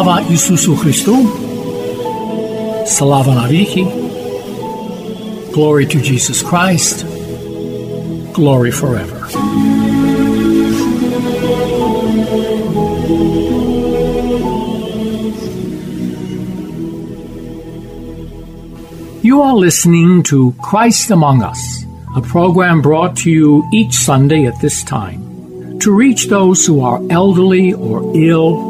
Слава Ісусу Христу! Слава навіки! Glory to Jesus Christ! Glory forever! You are listening to Christ Among Us, a program brought to you each Sunday at this time to reach those who are elderly or ill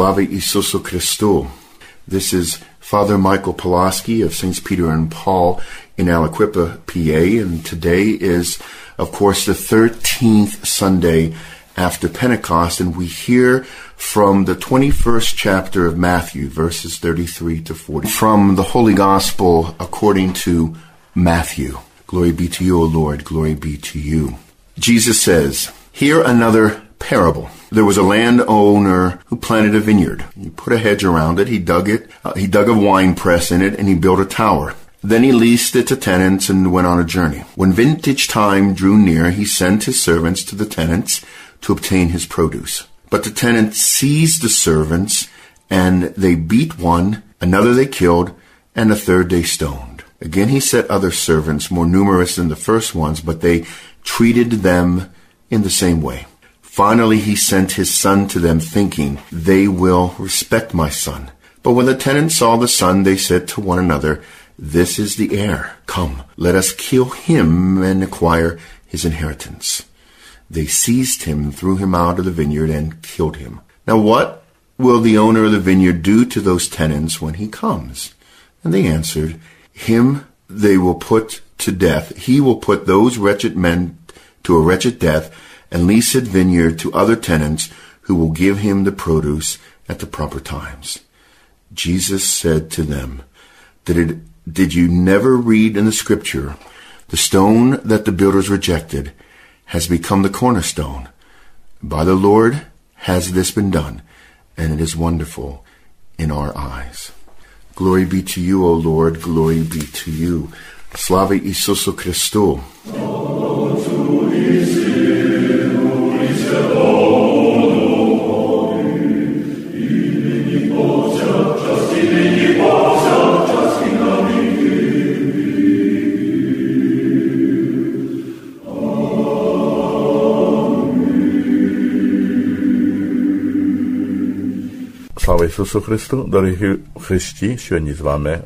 Slava Isusu Christu. This is Father Michael Pulaski of Saints Peter and Paul in Aliquippa, PA, and today is, of course, the 13th Sunday after Pentecost, and we hear from the 21st chapter of Matthew, verses 33 to 40, from the Holy Gospel according to Matthew. Glory be to you, O Lord, glory be to you. Jesus says, Hear another parable. There was a landowner who planted a vineyard. He put a hedge around it, he dug it, uh, he dug a wine press in it, and he built a tower. Then he leased it to tenants and went on a journey. When vintage time drew near, he sent his servants to the tenants to obtain his produce. But the tenants seized the servants, and they beat one, another they killed, and a third they stoned. Again he set other servants, more numerous than the first ones, but they treated them in the same way. Finally he sent his son to them, thinking, They will respect my son. But when the tenants saw the son, they said to one another, This is the heir. Come, let us kill him and acquire his inheritance. They seized him, threw him out of the vineyard, and killed him. Now what will the owner of the vineyard do to those tenants when he comes? And they answered, Him they will put to death. He will put those wretched men to a wretched death, and lease his vineyard to other tenants who will give him the produce at the proper times. Jesus said to them, Did, it, did you never read in the scripture, the stone that the builders rejected has become the cornerstone. By the Lord has this been done, and it is wonderful in our eyes. Glory be to you, O Lord, glory be to you. Slava Isusu Christu. Слава Ісусу Христу, дорогі Христі, сьогодні з вами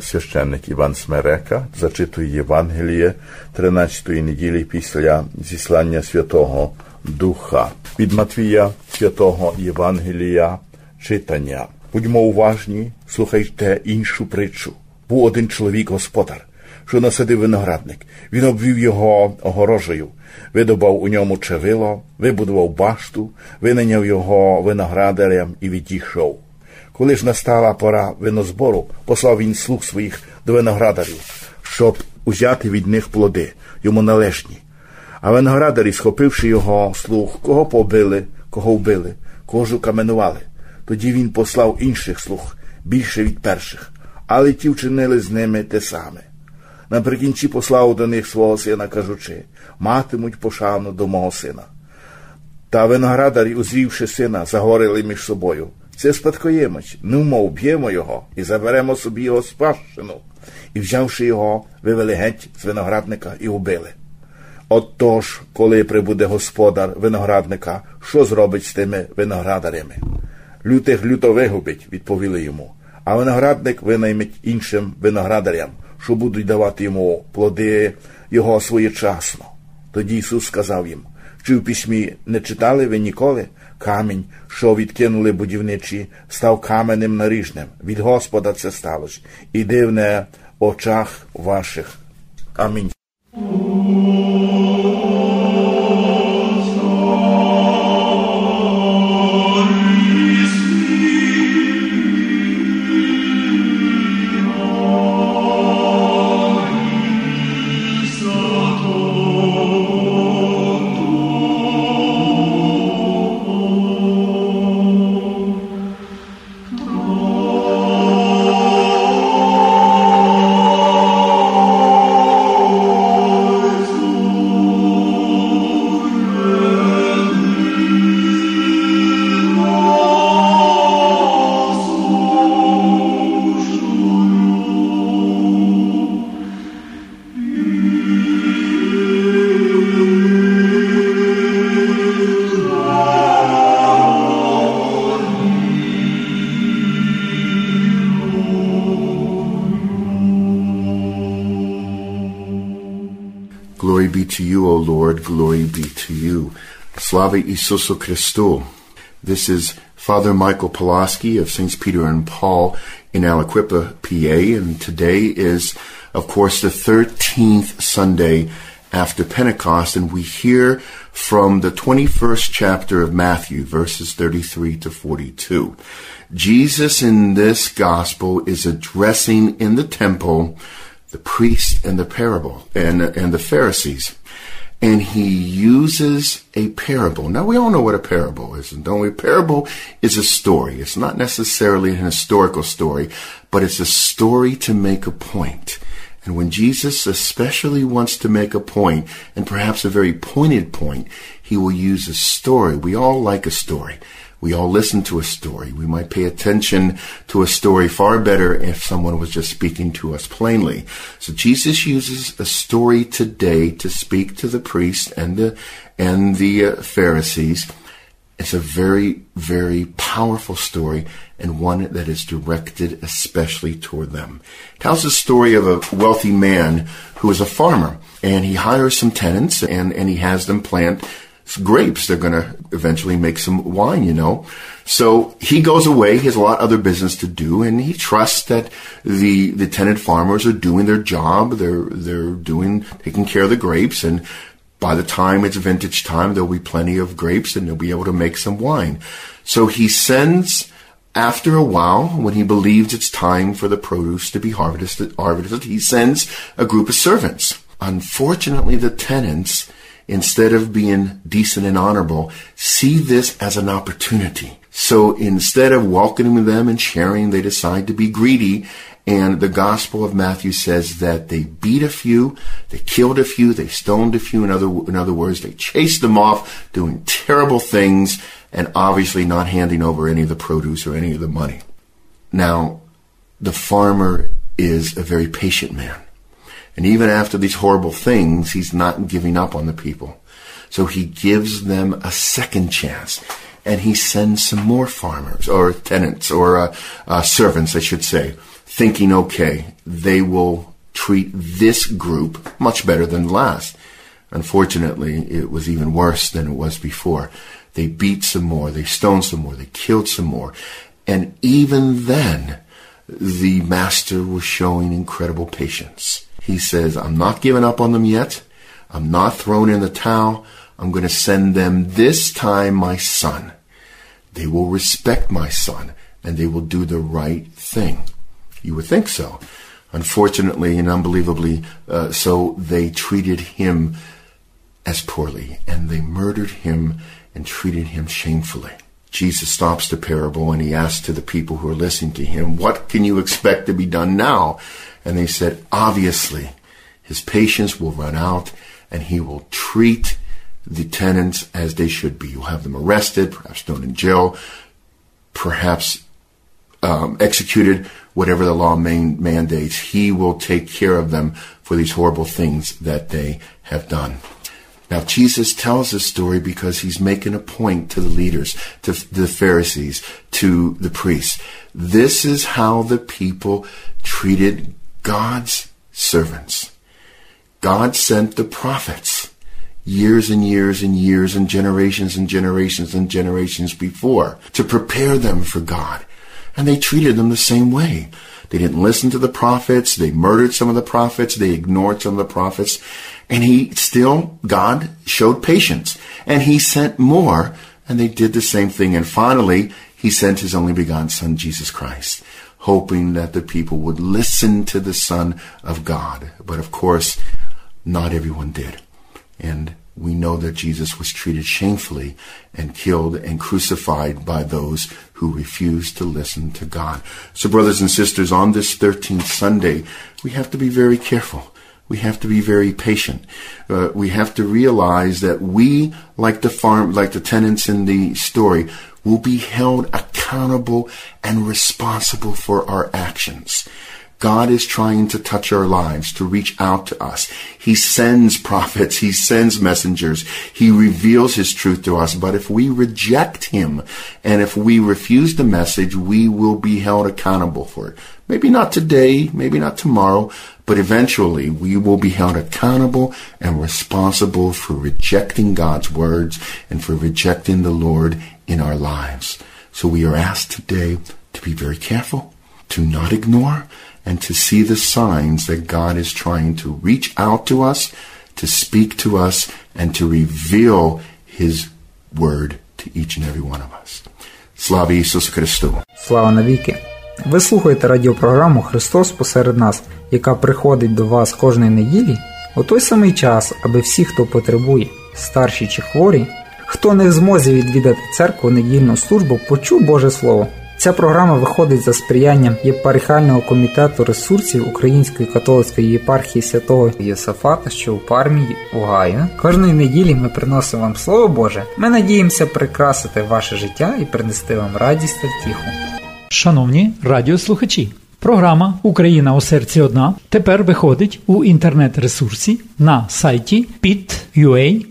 священник Іван Смерека зачитує Євангеліє 13-ї неділі після зіслання Святого Духа. Від Матвія Святого Євангелія читання. Будьмо уважні, слухайте іншу притчу. Був один чоловік господар, що насадив виноградник. Він обвів його огорожею, видобав у ньому чевило, вибудував башту, винайняв його виноградарям і відійшов. Коли ж настала пора винозбору, послав він слуг своїх до виноградарів, щоб узяти від них плоди, йому належні. А виноградарі, схопивши його слуг, кого побили, кого вбили, кого ж каменували. Тоді він послав інших слуг, більше від перших, але ті вчинили з ними те саме. Наприкінці послав до них свого сина, кажучи, матимуть пошану до мого сина. Та виноградарі, узрівши сина, заговорили між собою. Це спадкоємець, ну мов б'ємо його і заберемо собі його спадщину. І, взявши його, вивели геть з виноградника і убили. Отож, коли прибуде господар виноградника, що зробить з тими виноградарями? Лютих люто вигубить, відповіли йому, а виноградник винаймить іншим виноградарям, що будуть давати йому плоди його своєчасно. Тоді Ісус сказав їм, чи в письмі не читали ви ніколи? Камінь, що відкинули будівничі, став каменем наріжним. Від Господа це сталося, і дивне в очах ваших. Амінь. Lord. Glory be to you. Slava Isusu Christu. This is Father Michael Pulaski of Saints Peter and Paul in Aliquippa, PA, and today is, of course, the 13th Sunday after Pentecost, and we hear from the 21st chapter of Matthew, verses 33 to 42. Jesus in this gospel is addressing in the temple the priest and the parable and, and the Pharisees. And he uses a parable. Now we all know what a parable is, don't we? Parable is a story. It's not necessarily an historical story, but it's a story to make a point. And when Jesus especially wants to make a point, and perhaps a very pointed point, he will use a story. We all like a story. We all listen to a story. We might pay attention to a story far better if someone was just speaking to us plainly. So Jesus uses a story today to speak to the priests and the and the uh, Pharisees. It's a very very powerful story and one that is directed especially toward them. It tells the story of a wealthy man who is a farmer and he hires some tenants and and he has them plant grapes. They're going to eventually make some wine, you know. So he goes away. He has a lot of other business to do, and he trusts that the the tenant farmers are doing their job. They're they're doing taking care of the grapes, and by the time it's vintage time, there'll be plenty of grapes, and they'll be able to make some wine. So he sends. After a while, when he believes it's time for the produce to be harvested, harvested, he sends a group of servants. Unfortunately, the tenants instead of being decent and honorable, see this as an opportunity. So instead of welcoming them and sharing, they decide to be greedy. And the Gospel of Matthew says that they beat a few, they killed a few, they stoned a few. In other, in other words, they chased them off, doing terrible things, and obviously not handing over any of the produce or any of the money. Now, the farmer is a very patient man. And even after these horrible things, he's not giving up on the people. So he gives them a second chance. And he sends some more farmers, or tenants, or uh, uh, servants, I should say, thinking, okay, they will treat this group much better than the last. Unfortunately, it was even worse than it was before. They beat some more, they stoned some more, they killed some more. And even then, the master was showing incredible patience. He says, I'm not giving up on them yet. I'm not throwing in the towel. I'm going to send them this time my son. They will respect my son and they will do the right thing. You would think so. Unfortunately and unbelievably, uh, so they treated him as poorly and they murdered him and treated him shamefully. Jesus stops the parable and he asks to the people who are listening to him, What can you expect to be done now? And they said, obviously, his patience will run out and he will treat the tenants as they should be. You'll have them arrested, perhaps thrown in jail, perhaps um, executed, whatever the law man- mandates. He will take care of them for these horrible things that they have done. Now, Jesus tells this story because he's making a point to the leaders, to the Pharisees, to the priests. This is how the people treated God's servants. God sent the prophets years and years and years and generations and generations and generations before to prepare them for God. And they treated them the same way. They didn't listen to the prophets. They murdered some of the prophets. They ignored some of the prophets. And he still, God showed patience. And he sent more. And they did the same thing. And finally, he sent his only begotten son, Jesus Christ hoping that the people would listen to the Son of God. But of course, not everyone did. And we know that Jesus was treated shamefully and killed and crucified by those who refused to listen to God. So, brothers and sisters, on this 13th Sunday, we have to be very careful. We have to be very patient. Uh, we have to realize that we, like the farm, like the tenants in the story, will be held accountable and responsible for our actions. God is trying to touch our lives, to reach out to us. He sends prophets. He sends messengers. He reveals His truth to us. But if we reject Him and if we refuse the message, we will be held accountable for it. Maybe not today, maybe not tomorrow, but eventually we will be held accountable and responsible for rejecting God's words and for rejecting the Lord in our lives. So we are asked today to be very careful, to not ignore, and to see the signs that God is trying to reach out to us, to speak to us, and to reveal His word to each and every one of us. Slava Isusu Christu. Slava na Ви слухаєте радіопрограму Христос посеред нас, яка приходить до вас кожної неділі у той самий час, аби всі, хто потребує, старші чи хворі, хто не в змозі відвідати церкву недільну службу, почув Боже Слово. Ця програма виходить за сприянням єпархіального комітету ресурсів Української католицької єпархії святого Єсафата, що у пармії Угаю. Кожної неділі ми приносимо вам Слово Боже. Ми надіємося прикрасити ваше життя і принести вам радість та втіху. Шановні радіослухачі, програма Україна у серці одна тепер виходить у інтернет-ресурсі на сайті pit.ua.com.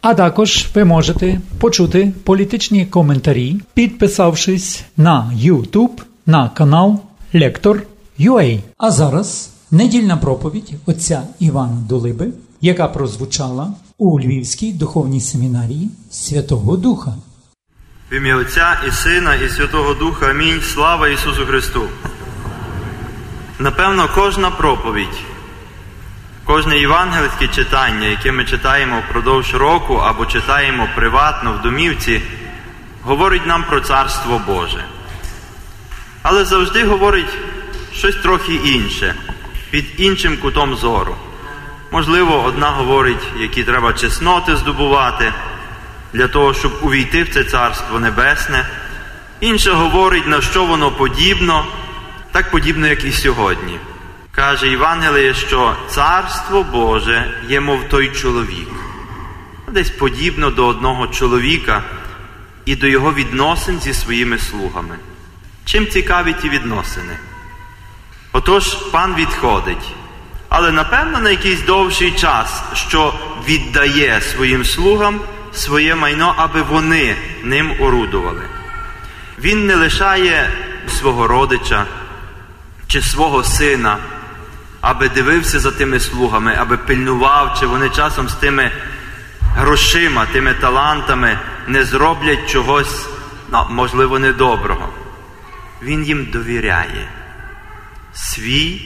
А також ви можете почути політичні коментарі, підписавшись на YouTube на канал Лектор UA. А зараз недільна проповідь отця Івана Долиби, яка прозвучала у Львівській духовній семінарії Святого Духа. В ім'я Отця і Сина, і Святого Духа. Амінь. Слава Ісусу Христу. Напевно, кожна проповідь, кожне євангельське читання, яке ми читаємо впродовж року або читаємо приватно в домівці, говорить нам про Царство Боже. Але завжди говорить щось трохи інше, під іншим кутом зору. Можливо, одна говорить, які треба чесноти здобувати для того, щоб увійти в це Царство Небесне. Інша говорить, на що воно подібно, так подібно, як і сьогодні. Каже Євангеліє, що Царство Боже є, мов той чоловік. Десь подібно до одного чоловіка і до його відносин зі своїми слугами. Чим цікаві ті відносини? Отож, пан відходить, але напевно на якийсь довший час, що віддає своїм слугам своє майно, аби вони ним орудували. Він не лишає свого родича чи свого сина, аби дивився за тими слугами, аби пильнував, чи вони часом з тими грошима, тими талантами не зроблять чогось, ну, можливо, недоброго. Він їм довіряє свій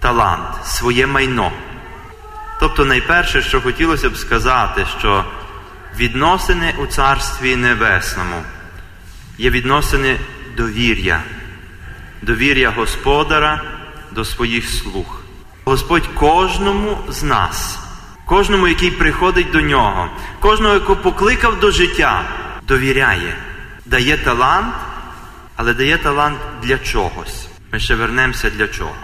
талант, своє майно. Тобто, найперше, що хотілося б сказати, що відносини у Царстві Небесному є відносини довір'я, довір'я Господара до своїх слуг. Господь кожному з нас, кожному, який приходить до нього, кожного, якого покликав до життя, довіряє, дає талант, але дає талант для чогось. Ми ще вернемося для чого.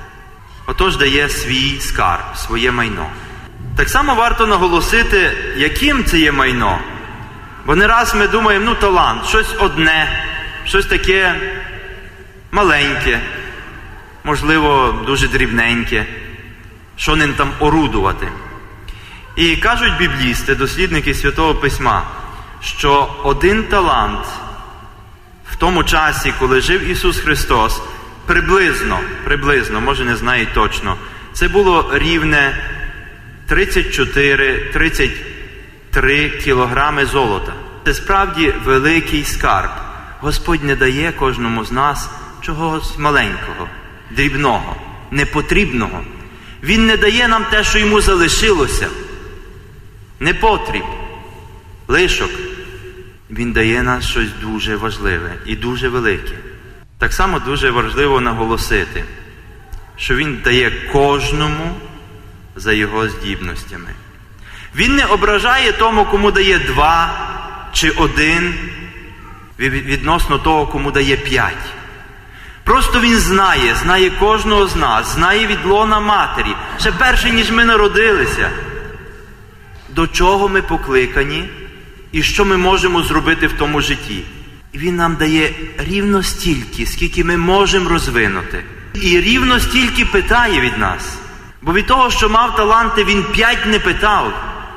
Отож дає свій скарб, своє майно. Так само варто наголосити, яким це є майно. Бо не раз ми думаємо, ну талант, щось одне, щось таке маленьке, можливо, дуже дрібненьке, що ним там орудувати. І кажуть біблісти, дослідники Святого Письма, що один талант в тому часі, коли жив Ісус Христос, приблизно, приблизно, може не знаю точно, це було рівне 34-33 кілограми золота. Це справді великий скарб. Господь не дає кожному з нас чогось маленького, дрібного, непотрібного. Він не дає нам те, що йому залишилося. Непотріб, лишок. Він дає нам щось дуже важливе і дуже велике. Так само дуже важливо наголосити, що Він дає кожному за його здібностями. Він не ображає тому, кому дає два чи один, відносно того, кому дає п'ять. Просто він знає, знає кожного з нас, знає від лона матері, ще перше, ніж ми народилися, до чого ми покликані і що ми можемо зробити в тому житті. І він нам дає рівно стільки, скільки ми можемо розвинути. І рівно стільки питає від нас. Бо від того, що мав таланти, він п'ять не питав,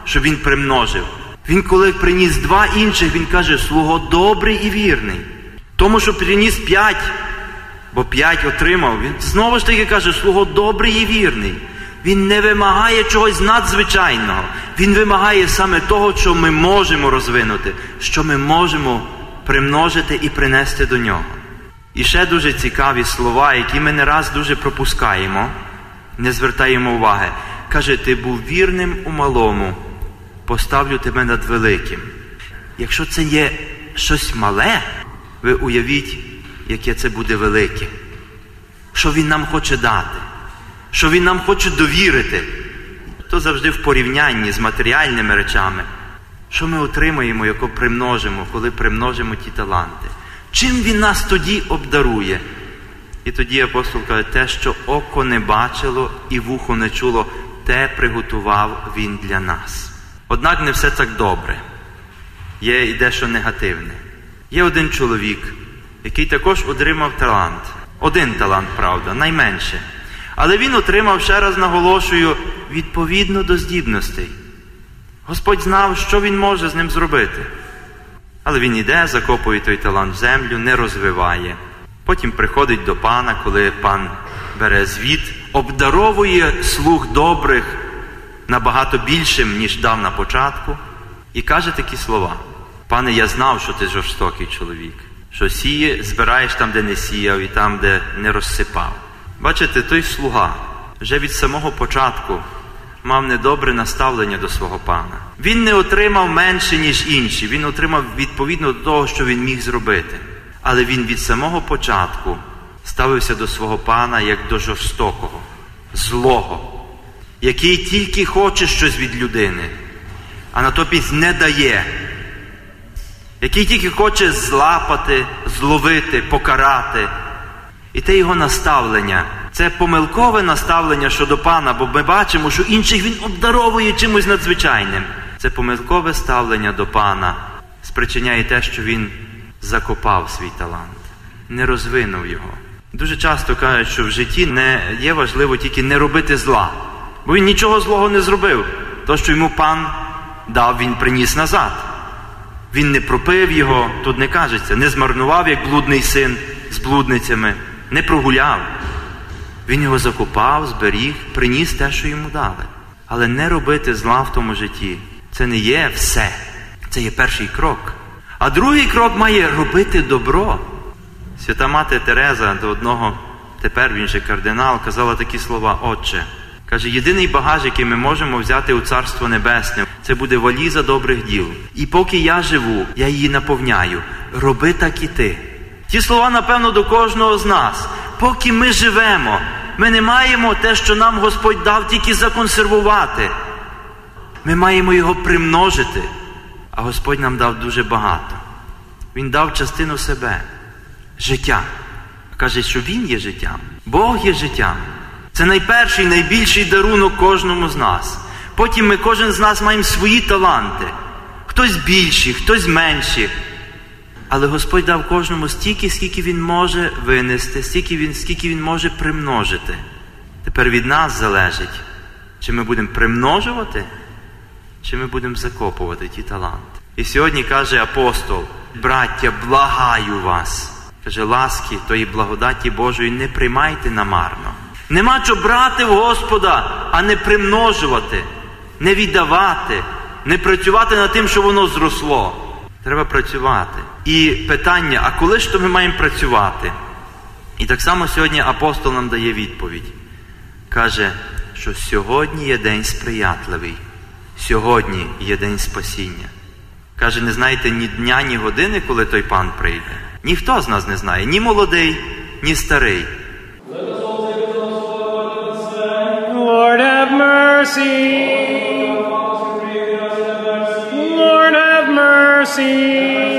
щоб він примножив. Він, коли приніс два інших, він каже, слуго добрий і вірний. Тому, що приніс п'ять, бо п'ять отримав. Він знову ж таки каже, слуго добрий і вірний. Він не вимагає чогось надзвичайного. Він вимагає саме того, що ми можемо розвинути, що ми можемо примножити і принести до нього. І ще дуже цікаві слова, які ми не раз дуже пропускаємо, не звертаємо уваги. Каже, ти був вірним у малому, поставлю тебе над великим. Якщо це є щось мале, ви уявіть, яке це буде велике, що Він нам хоче дати, що Він нам хоче довірити, то завжди в порівнянні з матеріальними речами. Що ми отримаємо, яко примножимо, коли примножимо ті таланти? Чим він нас тоді обдарує? І тоді апостол каже, те, що око не бачило і вухо не чуло, те приготував він для нас. Однак не все так добре. Є і дещо негативне. Є один чоловік, який також отримав талант. Один талант, правда, найменше. Але він отримав, ще раз наголошую, відповідно до здібностей. Господь знав, що він може з ним зробити. Але він іде, закопує той талант в землю, не розвиває. Потім приходить до пана, коли пан бере звіт, обдаровує слуг добрих набагато більшим, ніж дав на початку, і каже такі слова: Пане, я знав, що ти жорстокий чоловік, що сіє, збираєш там, де не сіяв, і там, де не розсипав. Бачите, той слуга вже від самого початку мав недобре наставлення до свого пана. Він не отримав менше, ніж інші. Він отримав відповідно до того, що він міг зробити. Але він від самого початку ставився до свого пана як до жорстокого, злого, який тільки хоче щось від людини, а натомість не дає, який тільки хоче злапати, зловити, покарати. І те його наставлення, це помилкове наставлення щодо пана, бо ми бачимо, що інших він обдаровує чимось надзвичайним. Це помилкове ставлення до пана спричиняє те, що він закопав свій талант, не розвинув його. Дуже часто кажуть, що в житті не є важливо тільки не робити зла, бо він нічого злого не зробив. То, що йому пан дав, він приніс назад. Він не пропив його, тут не кажеться, не змарнував, як блудний син з блудницями, не прогуляв. Він його закопав, зберіг, приніс те, що йому дали. Але не робити зла в тому житті це не є все. Це є перший крок. А другий крок має робити добро. Свята мати Тереза до одного, тепер він же кардинал, казала такі слова, Отче. Каже, єдиний багаж, який ми можемо взяти у Царство Небесне, це буде валіза добрих діл. І поки я живу, я її наповняю. Роби так і ти. Ті слова, напевно, до кожного з нас. Поки ми живемо, ми не маємо те, що нам Господь дав, тільки законсервувати. Ми маємо його примножити. А Господь нам дав дуже багато. Він дав частину себе, життя. Каже, що Він є життям, Бог є життям. Це найперший, найбільший дарунок кожному з нас. Потім ми кожен з нас маємо свої таланти. Хтось більші, хтось менші. Але Господь дав кожному стільки, скільки Він може винести, стільки він, скільки Він може примножити. Тепер від нас залежить, чи ми будемо примножувати, чи ми будемо закопувати ті таланти. І сьогодні каже апостол, браття, благаю вас. Каже, ласки тої благодаті Божої не приймайте намарно. Нема що брати в Господа, а не примножувати, не віддавати, не працювати над тим, що воно зросло. Треба працювати. І питання, а коли ж то ми маємо працювати? І так само сьогодні апостол нам дає відповідь. Каже, що сьогодні є день сприятливий, сьогодні є день спасіння. Каже, не знаєте ні дня, ні години, коли той пан прийде. Ніхто з нас не знає, ні молодий, ні старий. Lord have mercy. Lord have mercy.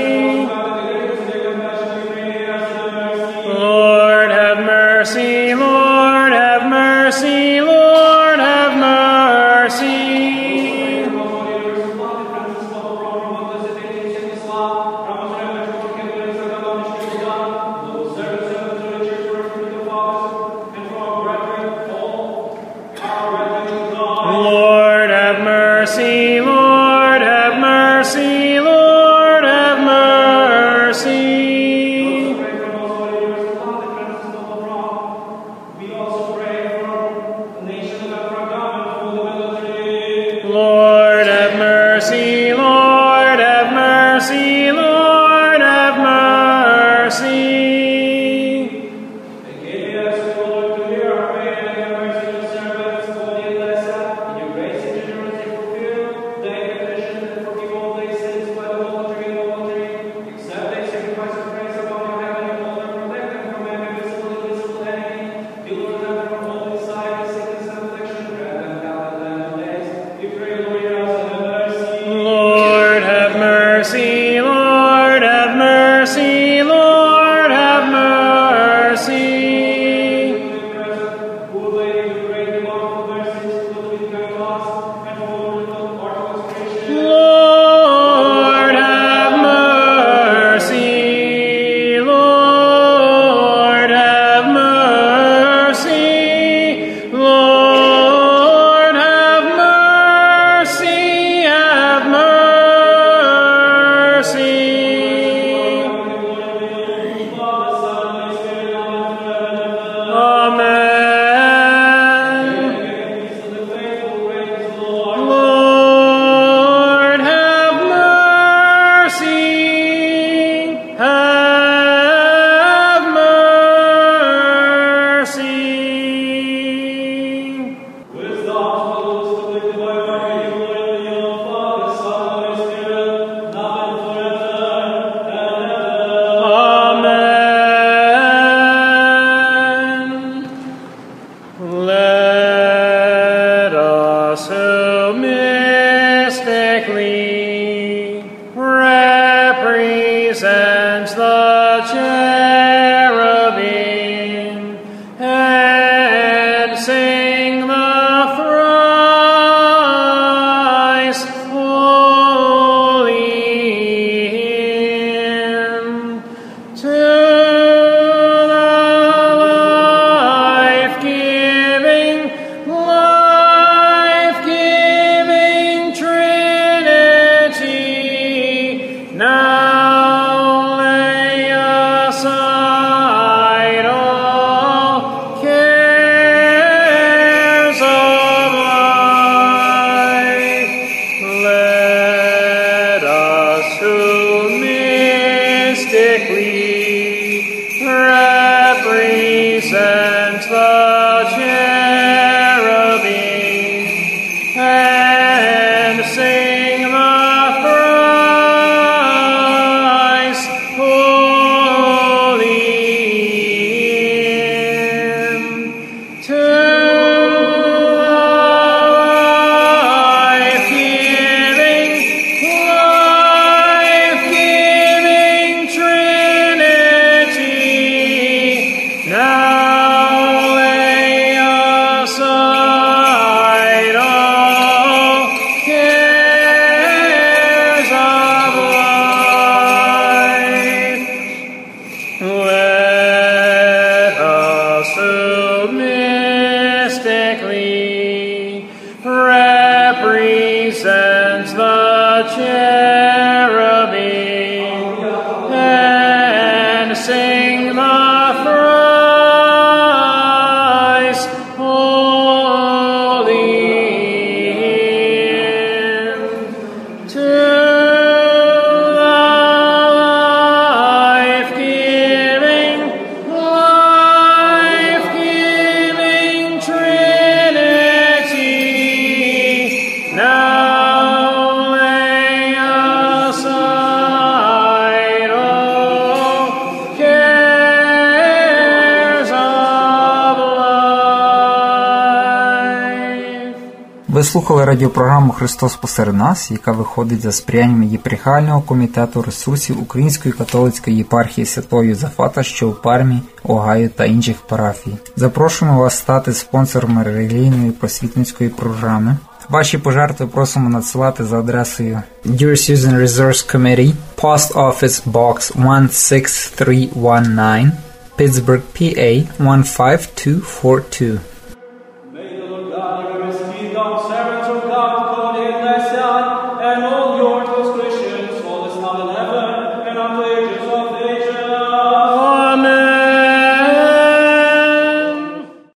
Let us Ви слухали радіопрограму Христос посеред нас, яка виходить за сприянням єпархіального комітету ресурсів Української католицької єпархії Святого Юзафата, що в Пармі, Огайо та інших парафій. Запрошуємо вас стати спонсорами релігійної просвітницької програми. Ваші пожертви просимо надсилати за адресою Dear Susan Resource Committee, Post Office Box 16319, Pittsburgh, PA 15242.